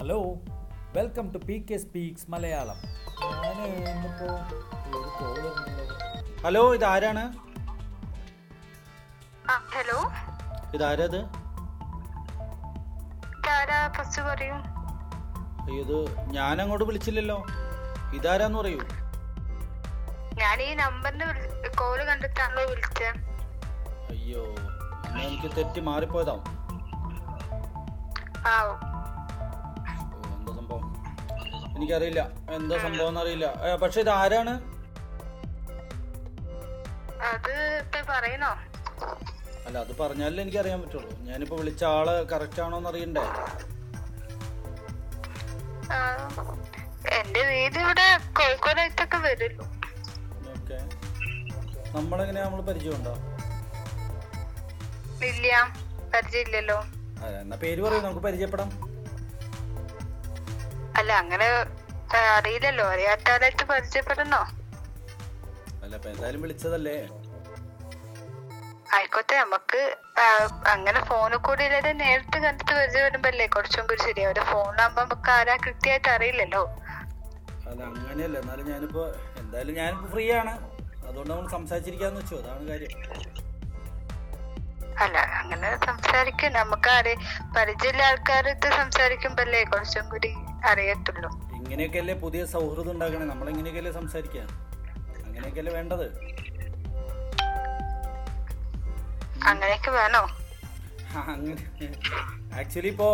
Hello welcome to P K speaks Malayalam hello ഇതാരാണ്? ആ hello ഇതാരത്? ഇത് ഞാൻ അങ്ങോട്ട് വിളിച്ചില്ലല്ലോ. ഇതാരാന്ന് പറയൂ. ഞാൻ ഈ നമ്പറിന് കോൾ കണ്ടിട്ടാണല്ലോ വിളിച്ചത് അയ്യോ എനിക്ക് തെറ്റി മാറിപ്പോയതാവും. ആ എനിക്കറിയില്ല. എന്താ സംഭവം എന്നറിയില്ല ഏ, പക്ഷെ ഇത് ആരാണ്? അല്ല അത് പറഞ്ഞാലേ എനിക്ക് അറിയാൻ പറ്റുള്ളൂ. ഞാനിപ്പോ വിളിച്ച ആൾ കറക്റ്റ് ആണോന്ന് അറിയണ്ടേ എന്റെ വീട് ഇവിടെ കോഴിക്കോടത്തൊക്കെ വരുള്ളൂ ഓക്കെ. നമ്മളെങ്ങനെയാ നമ്മൾ പരിചയമുണ്ടോ? ഇല്ല പരിചയമില്ലല്ലോ. എന്നാ പേര് പറയൂ നമുക്ക് പരിചയപ്പെടാം. അല്ല അങ്ങനെ അറിയില്ലല്ലോ. അറിയാത്താലായിട്ട് പരിചയപ്പെടുന്നോ? അല്ല എന്തായാലും വിളിച്ചതല്ലേ? ആയിക്കോട്ടെ നമുക്ക് അങ്ങനെ ഫോണിൽ കൂടി ഇല്ലാതെ നേരിട്ട് കണ്ടിട്ട് പരിചയപ്പെടുമ്പല്ലേ കുറച്ചും കൂടി ശരിയാവും. ഫോൺ ഫോണിലാകുമ്പോ നമുക്ക് ആരാ കൃത്യമായിട്ട് അറിയില്ലല്ലോ. അത് അങ്ങനെയല്ല. എന്നാലും ഞാനിപ്പോ എന്തായാലും ഞാനിപ്പോ ഫ്രീ ആണ്. അതുകൊണ്ട് നമ്മൾ സംസാരിച്ചിരിക്കാന്ന് വെച്ചു. അതാണ് കാര്യം. അല്ല അങ്ങനെ സംസാരിക്കും. നമുക്ക് അറി പരിചയമില്ല ആൾക്കാരത്ത് സംസാരിക്കുമ്പല്ലേ കുറച്ചും കൂടി അറിയത്തുള്ളൂ. ഇങ്ങനെയൊക്കെയല്ലേ പുതിയ സൗഹൃദം ഉണ്ടാക്കണേ നമ്മൾ ഇങ്ങനെയൊക്കെയല്ലേ സംസാരിക്കുക അങ്ങനെയൊക്കെയല്ലേ വേണ്ടത്? അങ്ങനെയൊക്കെ വേണോ? ആക്ച്വലി ഇപ്പോ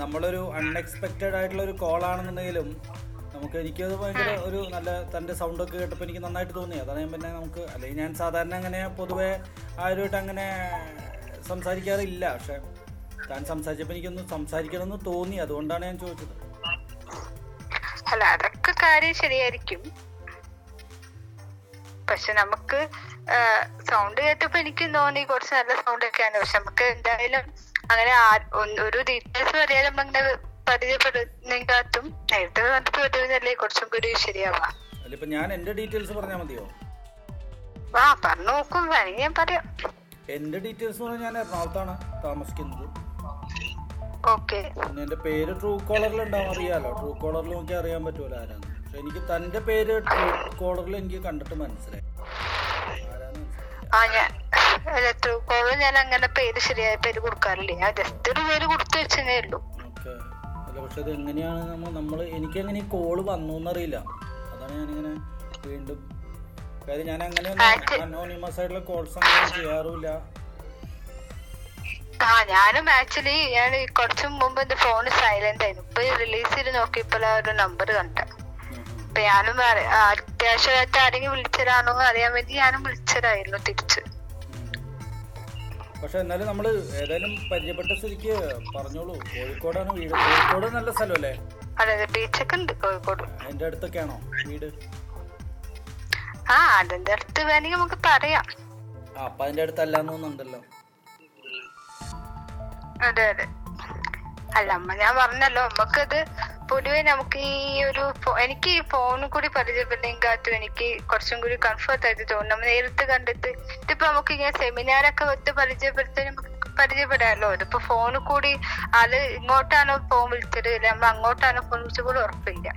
നമ്മളൊരു അൺഎക്സ്പെക്റ്റഡ് ആയിട്ടുള്ള ഒരു കോൾ ആണെന്നുണ്ടെങ്കിലും നമുക്ക് എനിക്കത് ഭയങ്കര ഒരു നല്ല തന്റെ സൗണ്ട് ഒക്കെ കേട്ടപ്പോൾ എനിക്ക് നന്നായിട്ട് തോന്നി. അതാണ് ഞാൻ പിന്നെ നമുക്ക് അല്ലെങ്കിൽ ഞാൻ സാധാരണ അങ്ങനെ പൊതുവെ ആരുമായിട്ട് അങ്ങനെ സംസാരിക്കാറില്ല. പക്ഷെ താൻ സംസാരിച്ചപ്പോൾ എനിക്കൊന്ന് സംസാരിക്കണമെന്ന് തോന്നി. അതുകൊണ്ടാണ് ഞാൻ ചോദിച്ചത്. അല്ല അതൊക്കെ കാര്യം ശരിയായിരിക്കും. പക്ഷെ നമുക്ക് സൗണ്ട് കേട്ടപ്പോ എനിക്ക് തോന്നി കുറച്ച് നല്ല സൗണ്ട് ഒക്കെയാണ്. പക്ഷെ നമുക്ക് എന്തായാലും അങ്ങനെ ഒരു ഡീറ്റെയിൽസ് പറയാതെ നമ്മളിങ്ങനെ പരിചയപ്പെടുന്നെങ്കാത്തും നേരത്തെ കണ്ടിട്ട് പറ്റുന്നല്ലേ കുറച്ചും കൂടി ശരിയാവാ ഞാൻ എന്റെ ഡീറ്റെയിൽസ് പറഞ്ഞാൽ മതിയോ? ആ പറഞ്ഞു നോക്കും. ഞാൻ പറയാം. എന്റെ ഡീറ്റെയിൽസ് ഞാൻ എറണാകുളത്താണ് താമസിക്കുന്നത്. ഓക്കെ നിന്റെ പേര് ട്രൂ കോളറിൽ ഉണ്ടാവും അറിയാലോ. ട്രൂ കോളറിൽ നോക്കി അറിയാൻ പറ്റൂല ആരാന്ന്. പക്ഷെ എനിക്ക് തന്റെ പേര് ട്രൂ കോളറിൽ എനിക്ക് കണ്ടിട്ട് മനസ്സിലായി. ആ ഞാൻ അല്ല അങ്ങനെ പേര് ശരിയായ പേര് കൊടുക്കാറില്ല. ഞാൻ ജസ്റ്റ് ഒരു പേര് കൊടുത്തു വെച്ചേ ഉള്ളൂ. ഓക്കെ അല്ല പക്ഷെ അത് എങ്ങനെയാണ് നമ്മൾ നമ്മൾ എനിക്കെങ്ങനെ ഈ കോൾ വന്നു എന്നറിയില്ല. അതാണ് ഞാനിങ്ങനെ വീണ്ടും കാര്യം ഞാൻ അങ്ങനെ അനോണിമസ് ആയിട്ടുള്ള കോൾസ് അങ്ങനെ ചെയ്യാറുമില്ല. ആ ഞാനും ആക്ച്വലി ഞാൻ കുറച്ചു മുമ്പ് എന്റെ ഫോൺ സൈലന്റ് ആയിരുന്നു. ഇപ്പൊ റിലീസ് ചെയ്ത് നോക്കിയപ്പോഴാ ഒരു നമ്പർ കണ്ട. അപ്പൊ ഞാനും ആ, അത്യാവശ്യമായിട്ട് ആരെങ്കിലും വിളിച്ചതാണോ അറിയാൻ വേണ്ടി ഞാനും വിളിച്ചതായിരുന്നു തിരിച്ച്. പക്ഷെ എന്നാലും നമ്മൾ ഏതായാലും പരിചയപ്പെട്ട സ്ഥിതിക്ക് പറഞ്ഞോളൂ. കോഴിക്കോടാണ് വീട്. കോഴിക്കോട് നല്ല സ്ഥലമല്ലേ? അതെ ബീച്ചൊക്കെ ഉണ്ട് കോഴിക്കോട്. അതിന്റെ അടുത്തൊക്കെയാണോ വീട്? ആ അതിന്റെ അടുത്ത് വേണമെങ്കിൽ നമുക്ക് പറയാം. ആ അതിന്റെ അടുത്ത് അടുത്തല്ലാന്ന് തോന്നുന്നുണ്ടല്ലോ. അതെ അതെ. അല്ല അമ്മ ഞാൻ പറഞ്ഞല്ലോ നമുക്കത് പൊതുവെ നമുക്ക് ഈ ഒരു എനിക്ക് ഈ ഫോണിൽ കൂടി പരിചയപ്പെട്ടെങ്കാട്ടും എനിക്ക് കുറച്ചും കൂടി കംഫർട്ട് ആയിട്ട് തോന്നും. നമ്മൾ നേരിട്ട് കണ്ടിട്ട് ഇതിപ്പോ നമുക്ക് ഇങ്ങനെ സെമിനാറൊക്കെ വെച്ച് പരിചയപ്പെടുത്തി നമുക്ക് പരിചയപ്പെടാമല്ലോ ഇതിപ്പോ ഫോണിൽ കൂടി ആൾ ഇങ്ങോട്ടാണോ ഫോൺ വിളിച്ചത്? അല്ലെ നമ്മൾ അങ്ങോട്ടാണോ ഫോൺ വിളിച്ചത്? പോലും ഉറപ്പില്ല.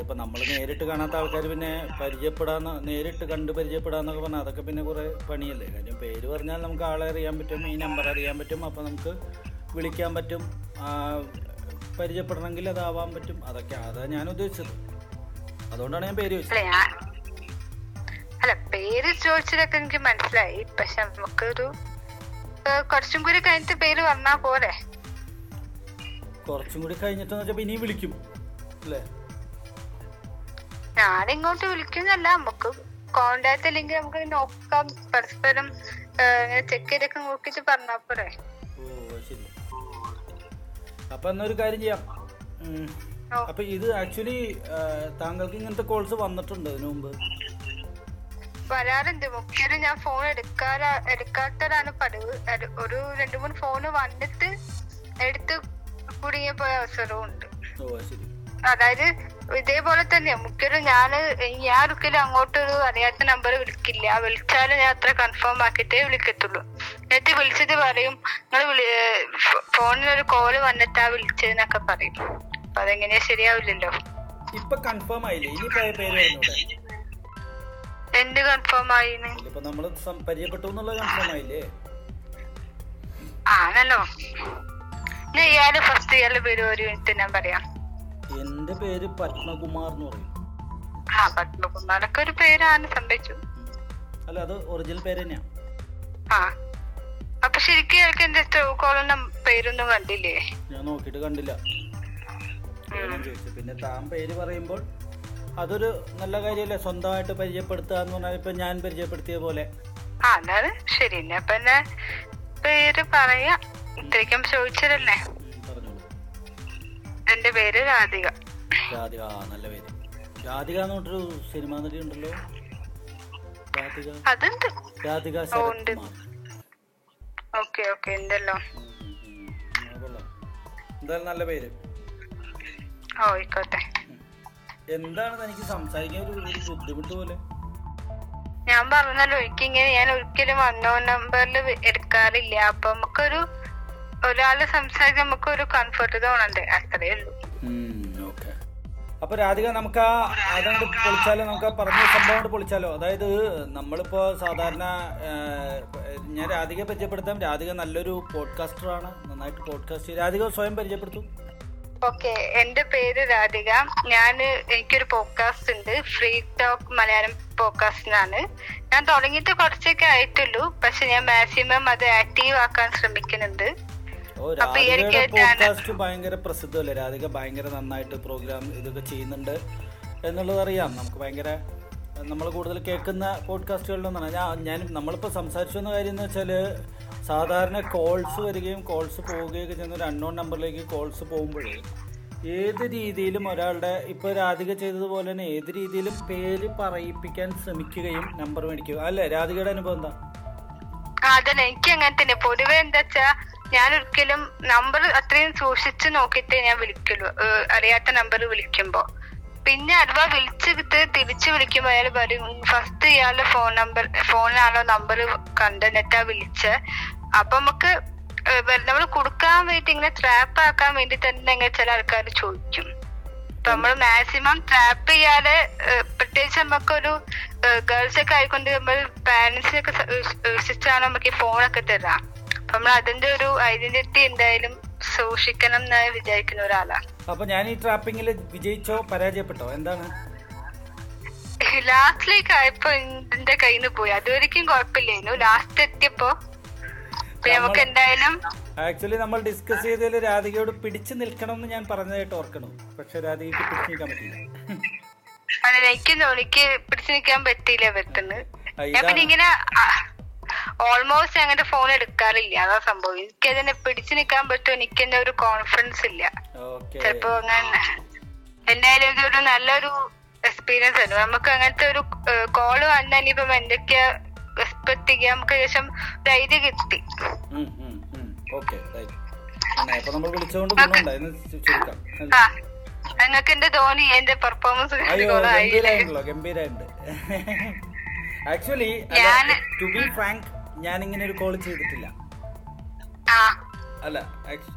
ഇപ്പം നമ്മൾ നേരിട്ട് കാണാത്ത ആൾക്കാർ പിന്നെ പരിചയപ്പെടാന്ന് നേരിട്ട് കണ്ട് പരിചയപ്പെടാന്നൊക്കെ പറഞ്ഞാൽ അതൊക്കെ പിന്നെ കുറേ പണിയല്ലേ? കാര്യം പേര് പറഞ്ഞാൽ നമുക്ക് ആളെ അറിയാൻ പറ്റും ഈ നമ്പർ അറിയാൻ പറ്റും അപ്പോൾ നമുക്ക് വിളിക്കാൻ പറ്റും പരിചയപ്പെടണമെങ്കിൽ അതാവാൻ പറ്റും. അതൊക്കെ അതാണ് ഞാൻ ഉദ്ദേശിച്ചത്. അതുകൊണ്ടാണ് ഞാൻ പേര് ചോദിച്ചത്. അല്ല പേര് ചോദിച്ചതൊക്കെ എനിക്ക് മനസ്സിലായി. പക്ഷെ നമുക്കൊരു കുറച്ചും കൂടി കഴിഞ്ഞിട്ട് പേര് വന്നാ പോലെ കുറച്ചും കൂടി കഴിഞ്ഞിട്ടെന്ന് വെച്ചാൽ ഇനിയും വിളിക്കും അല്ലേ? ഞാൻ ഇങ്ങോട്ട് വിളിക്കുന്നല്ല നമുക്ക് കോണ്ടാക്ട് ഇല്ലെങ്കിൽ നമുക്ക് നോക്കാം. പരസ്പരം ചെക്ക് ചെയ്തൊക്കെ നോക്കിട്ട് പറഞ്ഞാ പോരെ. അപ്പൊ എന്നൊരു കാര്യം ചെയ്യാം. അപ്പൊ ഇത് ആക്ച്വലി താങ്കൾക്ക് ഇങ്ങനത്തെ കോൾസ് വന്നിട്ടുണ്ട് ഇതിനു മുമ്പ്? വരാറുണ്ട്. മുഖ്യം ഞാൻ ഫോൺ എടുക്കാറാ എടുക്കാത്തതാണ് പതിവ്. ഒരു രണ്ടു മൂന്ന് ഫോണ് വന്നിട്ട് എടുത്ത് കുടുങ്ങിയ പോയ അവസരവും ഉണ്ട്. അതായത് ഇതേപോലെ തന്നെയാ മുഖ്യൊരു ഞാൻ ഞാൻ ഒരിക്കലും അങ്ങോട്ട് ഒരു അറിയാത്ത നമ്പർ വിളിക്കില്ല. വിളിച്ചാലും ഞാൻ അത്ര കൺഫേം ആക്കിയിട്ടേ വിളിക്കത്തുള്ളൂ. എന്നിട്ട് വിളിച്ചിട്ട് പറയും നിങ്ങൾ ഫോണിൽ ഒരു കോൾ വന്നിട്ടാ വിളിച്ചതെന്നൊക്കെ പറയും. അപ്പൊ അതെങ്ങനെയാ ശരിയാവില്ലല്ലോ. ഇപ്പൊ കൺഫേം ആയില്ലേ? ഇനി പേര് എന്ത് കൺഫേം ആയിന്ന് ഇപ്പൊ നമ്മൾ സം- പരിചയപ്പെട്ടു എന്നുള്ളത് കൺഫേം ആയില്ലേ? ആണല്ലോ. ഞാൻ ഇയാൾ ഫസ്റ്റ് ഇയാൾ പേര് ഒരു മിനിറ്റ് ഞാൻ പറയാം. എന്റെ പേര് പത്മകുമാർ എന്ന് പറയും. ആ ഒരു പേരാണ് സംഭവിച്ചു. അല്ല അത് ഒറിജിനൽ പേര് തന്നെയാ. ആ അപ്പൊ ശരിക്കും എന്റെ പേരൊന്നും കണ്ടില്ലേ? ഞാൻ നോക്കിട്ട് കണ്ടില്ല. പിന്നെ താൻ പേര് പറയുമ്പോൾ അതൊരു നല്ല കാര്യമല്ലേ? സ്വന്തമായിട്ട് പരിചയപ്പെടുത്തുക എന്ന് പറഞ്ഞാൽ ഇപ്പൊ ഞാൻ പരിചയപ്പെടുത്തിയ പോലെ. ആ അതാണ്. ശരി പിന്നെ അപ്പൊ പേര് പറയാ. ഇത്രയ്ക്കും ചോദിച്ചതല്ലേ? എന്റെ പേര് രാധിക രാധിക ആ നല്ല പേര് രാധിക എന്ന് പറഞ്ഞൊരു സിനിമാ നടി ഉണ്ടല്ലോ രാധിക അതുണ്ട് രാധിക ഓ, ഉണ്ട്. ശരത്കുമാർ ഓക്കെ ഓക്കെ ഉണ്ടല്ലോ ഉം, ഉം, ഉം. ആ, കൊള്ളാം. എന്തായാലും നല്ല പേര് ഓ ആയിക്കോട്ടെ എന്താണ് തനിക്ക് സംസാരിക്കാൻ ഒരു ഒരു ബുദ്ധിമുട്ട് പോലെ ഞാൻ പറഞ്ഞല്ലോ എനിക്കിങ്ങനെ ഞാൻ ഒരിക്കലും അന്നോൺ നമ്പറിൽ എടുക്കാറില്ല അപ്പൊ നമുക്കൊരു ഒരാൾ സംസാരിക്കാൻ നമുക്കൊരു കംഫർട്ട് തോന്നണ്ടേ അത്രേ ഉള്ളൂ. അപ്പൊ രാധിക നമുക്ക് ആ അതങ്ങോട്ട് പൊളിച്ചാലോ? നമുക്ക് പറഞ്ഞ സംഭവം കൊണ്ട് പൊളിച്ചാലോ? അതായത് നമ്മളിപ്പോ സാധാരണ ഞാൻ രാധികയെ പരിചയപ്പെടുത്താം. രാധിക നല്ലൊരു പോഡ്കാസ്റ്ററാണ് നന്നായിട്ട് പോഡ്കാസ്റ്റ് രാധിക സ്വയം പരിചയപ്പെടുത്തു. ഓക്കെ എന്റെ പേര് രാധിക. ഞാൻ എനിക്കൊരു പോഡ്കാസ്റ്റ് ഉണ്ട്. ഫ്രീ ടോക്ക് മലയാളം പോഡ്കാസ്റ്റ് എന്നാണ് ഞാൻ തുടങ്ങിയിട്ട് കുറച്ചൊക്കെ ആയിട്ടുള്ളൂ. പക്ഷെ ഞാൻ മാക്സിമം അത് ആക്റ്റീവ് ആക്കാൻ ശ്രമിക്കുന്നുണ്ട്. പോഡ്കാസ്റ്റ് ഭയങ്കര പ്രസിദ്ധമല്ലേ? രാധിക ഭയങ്കര നന്നായിട്ട് പ്രോഗ്രാം ഇതൊക്കെ ചെയ്യുന്നുണ്ട് എന്നുള്ളത് അറിയാം. നമുക്ക് ഭയങ്കര നമ്മൾ കൂടുതൽ കേൾക്കുന്ന പോഡ്കാസ്റ്റുകളിലൊന്നാണ് ഞാൻ ഞാൻ നമ്മളിപ്പോൾ സംസാരിച്ചു വന്ന കാര്യം എന്ന് വെച്ചാൽ സാധാരണ കോൾസ് വരികയും കോൾസ് പോവുകയൊക്കെ ചെയ്യുന്ന ഒരു അൺനോൺ നമ്പറിലേക്ക് കോൾസ് പോകുമ്പോഴേ ഏത് രീതിയിലും ഒരാളുടെ ഇപ്പോൾ രാധിക ചെയ്തതുപോലെ തന്നെ ഏത് രീതിയിലും പേര് പറയിപ്പിക്കാൻ ശ്രമിക്കുകയും നമ്പർ മേടിക്കുക. അല്ലേ? രാധികയുടെ അനുഭവം എന്താ? അതന്നെ. എനിക്ക് അങ്ങനെ തന്നെ. പൊതുവെ എന്താ വെച്ചാ ഞാൻ ഒരിക്കലും നമ്പർ അത്രയും സൂക്ഷിച്ചു നോക്കിയിട്ട് ഞാൻ വിളിക്കുള്ളൂ. അറിയാത്ത നമ്പർ വിളിക്കുമ്പോ. പിന്നെ അഥവാ വിളിച്ചിട്ട് തിരിച്ചു വിളിക്കുമ്പോ അയാൾ പറയും ഫസ്റ്റ് ഇയാളുടെ ഫോൺ നമ്പർ ഫോണിലാണോ നമ്പർ കണ്ടെന്നിട്ടാ വിളിച്ച്? അപ്പൊ നമുക്ക് നമ്മൾ കൊടുക്കാൻ വേണ്ടി ഇങ്ങനെ ട്രാപ്പ് ആക്കാൻ വേണ്ടി തന്നെ ഇങ്ങനെ ചില ആൾക്കാർ ചോദിക്കും. അപ്പൊ നമ്മൾ മാക്സിമം ട്രാപ്പ് ചെയ്യാതെ പ്രത്യേകിച്ച് നമുക്കൊരു ഗേൾസ് ഒക്കെ ആയിക്കൊണ്ട് നമ്മൾ പാരന്റ്സിനൊക്കെ വിശ്വസിച്ചാണ് നമുക്ക് ഈ ഫോണൊക്കെ തരാം. നമ്മൾ അതിന്റെ ഒരു ഐഡന്റിറ്റി എന്തായാലും സൂക്ഷിക്കണം എന്ന് വിചാരിക്കുന്ന ഒരാളാണ്. അപ്പൊ ഞാൻ ഈ ട്രാപ്പിംഗിൽ വിജയിച്ചോ പരാജയപ്പെട്ടോ? എന്താണ്? ലാസ്റ്റിലേക്ക് ആയപ്പോ എന്റെ കയ്യിൽ നിന്ന് പോയി. അതുവരെയ്ക്കും കുഴപ്പമില്ലായിരുന്നു. ലാസ്റ്റ് എത്തിയപ്പോ നമുക്ക് എന്തായാലും ആക്ച്വലി നമ്മൾ ഡിസ്കസ് ചെയ്തതിൽ രാധികയോട് പിടിച്ചു നിൽക്കണം എന്ന് ഞാൻ പറഞ്ഞതായിട്ട് ഓർക്കണം. പക്ഷെ രാധികയ്ക്ക് പിടിച്ചു നിൽക്കാൻ പറ്റില്ല അതെ എനിക്ക് എനിക്ക് പിടിച്ചു നിൽക്കാൻ പറ്റിയില്ല പെട്ടെന്ന്. ഞാൻ പിന്നെ ഇങ്ങനെ ഓൾമോസ്റ്റ് അങ്ങനെ ഫോൺ എടുക്കാറില്ല. അതാ സംഭവം. എനിക്ക് അതിനെ പിടിച്ചു നിൽക്കാൻ പറ്റും എനിക്ക് എന്നെ ഒരു കോൺഫിഡൻസ് ഇല്ല. ചിലപ്പോ അങ്ങനെ എന്തായാലും ഇതൊരു നല്ലൊരു എക്സ്പീരിയൻസ് ആണ്. നമുക്ക് അങ്ങനത്തെ ഒരു കോൾ വന്നാൽ ഇനിയിപ്പം എന്തൊക്കെയാ എക്സ്പെക്ട് ചെയ്യാം? നമുക്ക് ശേഷം ഒരു ഐഡിയ കിട്ടി. നിങ്ങൾക്ക് എന്റെ ധോനി എന്റെ പെർഫോമൻസ് ഗംഭീരായിട്ടുണ്ട്. ആക്ച്വലി ടു ബി ഫ്രാങ്ക് ഞാൻ ഇങ്ങനെ ഒരു കോൾ ചെയ്തിട്ടില്ല. അല്ല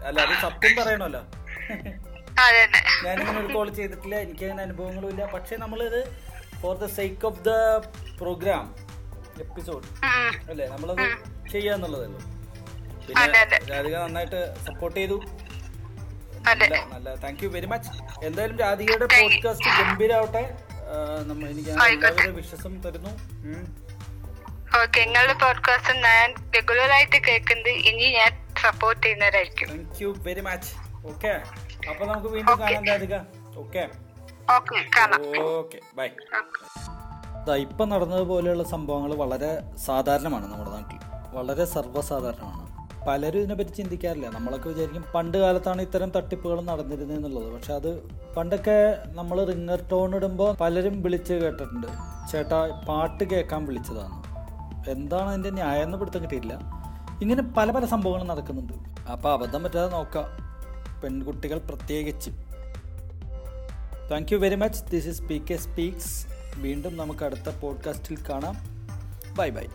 അല്ല അത് സത്യം പറയണല്ലോ ഞാനിങ്ങനെ ഒരു കോൾ ചെയ്തിട്ടില്ല എനിക്ക് അങ്ങനെ അനുഭവങ്ങളും ഇല്ല. പക്ഷെ നമ്മളിത് for the sake of the program episode. അല്ലേ? നമ്മളത് ചെയ്യാന്നുള്ളതല്ലോ. പിന്നെ രാധിക നന്നായിട്ട് സപ്പോർട്ട് ചെയ്തു. നല്ല താങ്ക് യു വെരി മച്ച് എന്തായാലും രാധികയുടെ പോഡ്കാസ്റ്റ് ഗംഭീരാവട്ടെ. നമ്മൾ നമ്മ എനിക്ക്. വിശ്വസം തരുന്നു. ഓക്കെ നിങ്ങളുടെ പോഡ്കാസ്റ്റ് ഞാൻ റെഗുലർ ആയിട്ട് കേൾക്കുന്നത് ഇനി ഞാൻ support ചെയ്യുന്നവരായിരിക്കും. Thank you very much okay അപ്പൊ നമുക്ക് വീണ്ടും കാണാൻ ഓക്കെ ഓക്കെ ബൈ ഇപ്പം നടന്നതുപോലെയുള്ള സംഭവങ്ങൾ വളരെ സാധാരണമാണ് നമ്മുടെ നാട്ടിൽ. വളരെ സർവസാധാരണമാണ്. പലരും ഇതിനെപ്പറ്റി ചിന്തിക്കാറില്ല. നമ്മളൊക്കെ വിചാരിക്കും പണ്ട് കാലത്താണ് ഇത്തരം തട്ടിപ്പുകൾ നടന്നിരുന്നത് എന്നുള്ളത്. പക്ഷെ അത് പണ്ടൊക്കെ നമ്മൾ റിങ്ങർ ടോൺ ഇടുമ്പോൾ പലരും വിളിച്ച് കേട്ടിട്ടുണ്ട്. ചേട്ടാ പാട്ട് കേൾക്കാൻ വിളിച്ചതാണ്. എന്താണ് അതിന്റെ ന്യായം എന്ന് പിടുത്തം കിട്ടിയില്ല ഇങ്ങനെ പല പല സംഭവങ്ങൾ നടക്കുന്നുണ്ട്. അപ്പോൾ അബദ്ധം പറ്റാതെ നോക്കാം. പെൺകുട്ടികൾ പ്രത്യേകിച്ച്. Thank you very much this is P K speaks വീണ്ടും നമുക്ക് അടുത്ത പോഡ്കാസ്റ്റിൽ കാണാം. Bye bye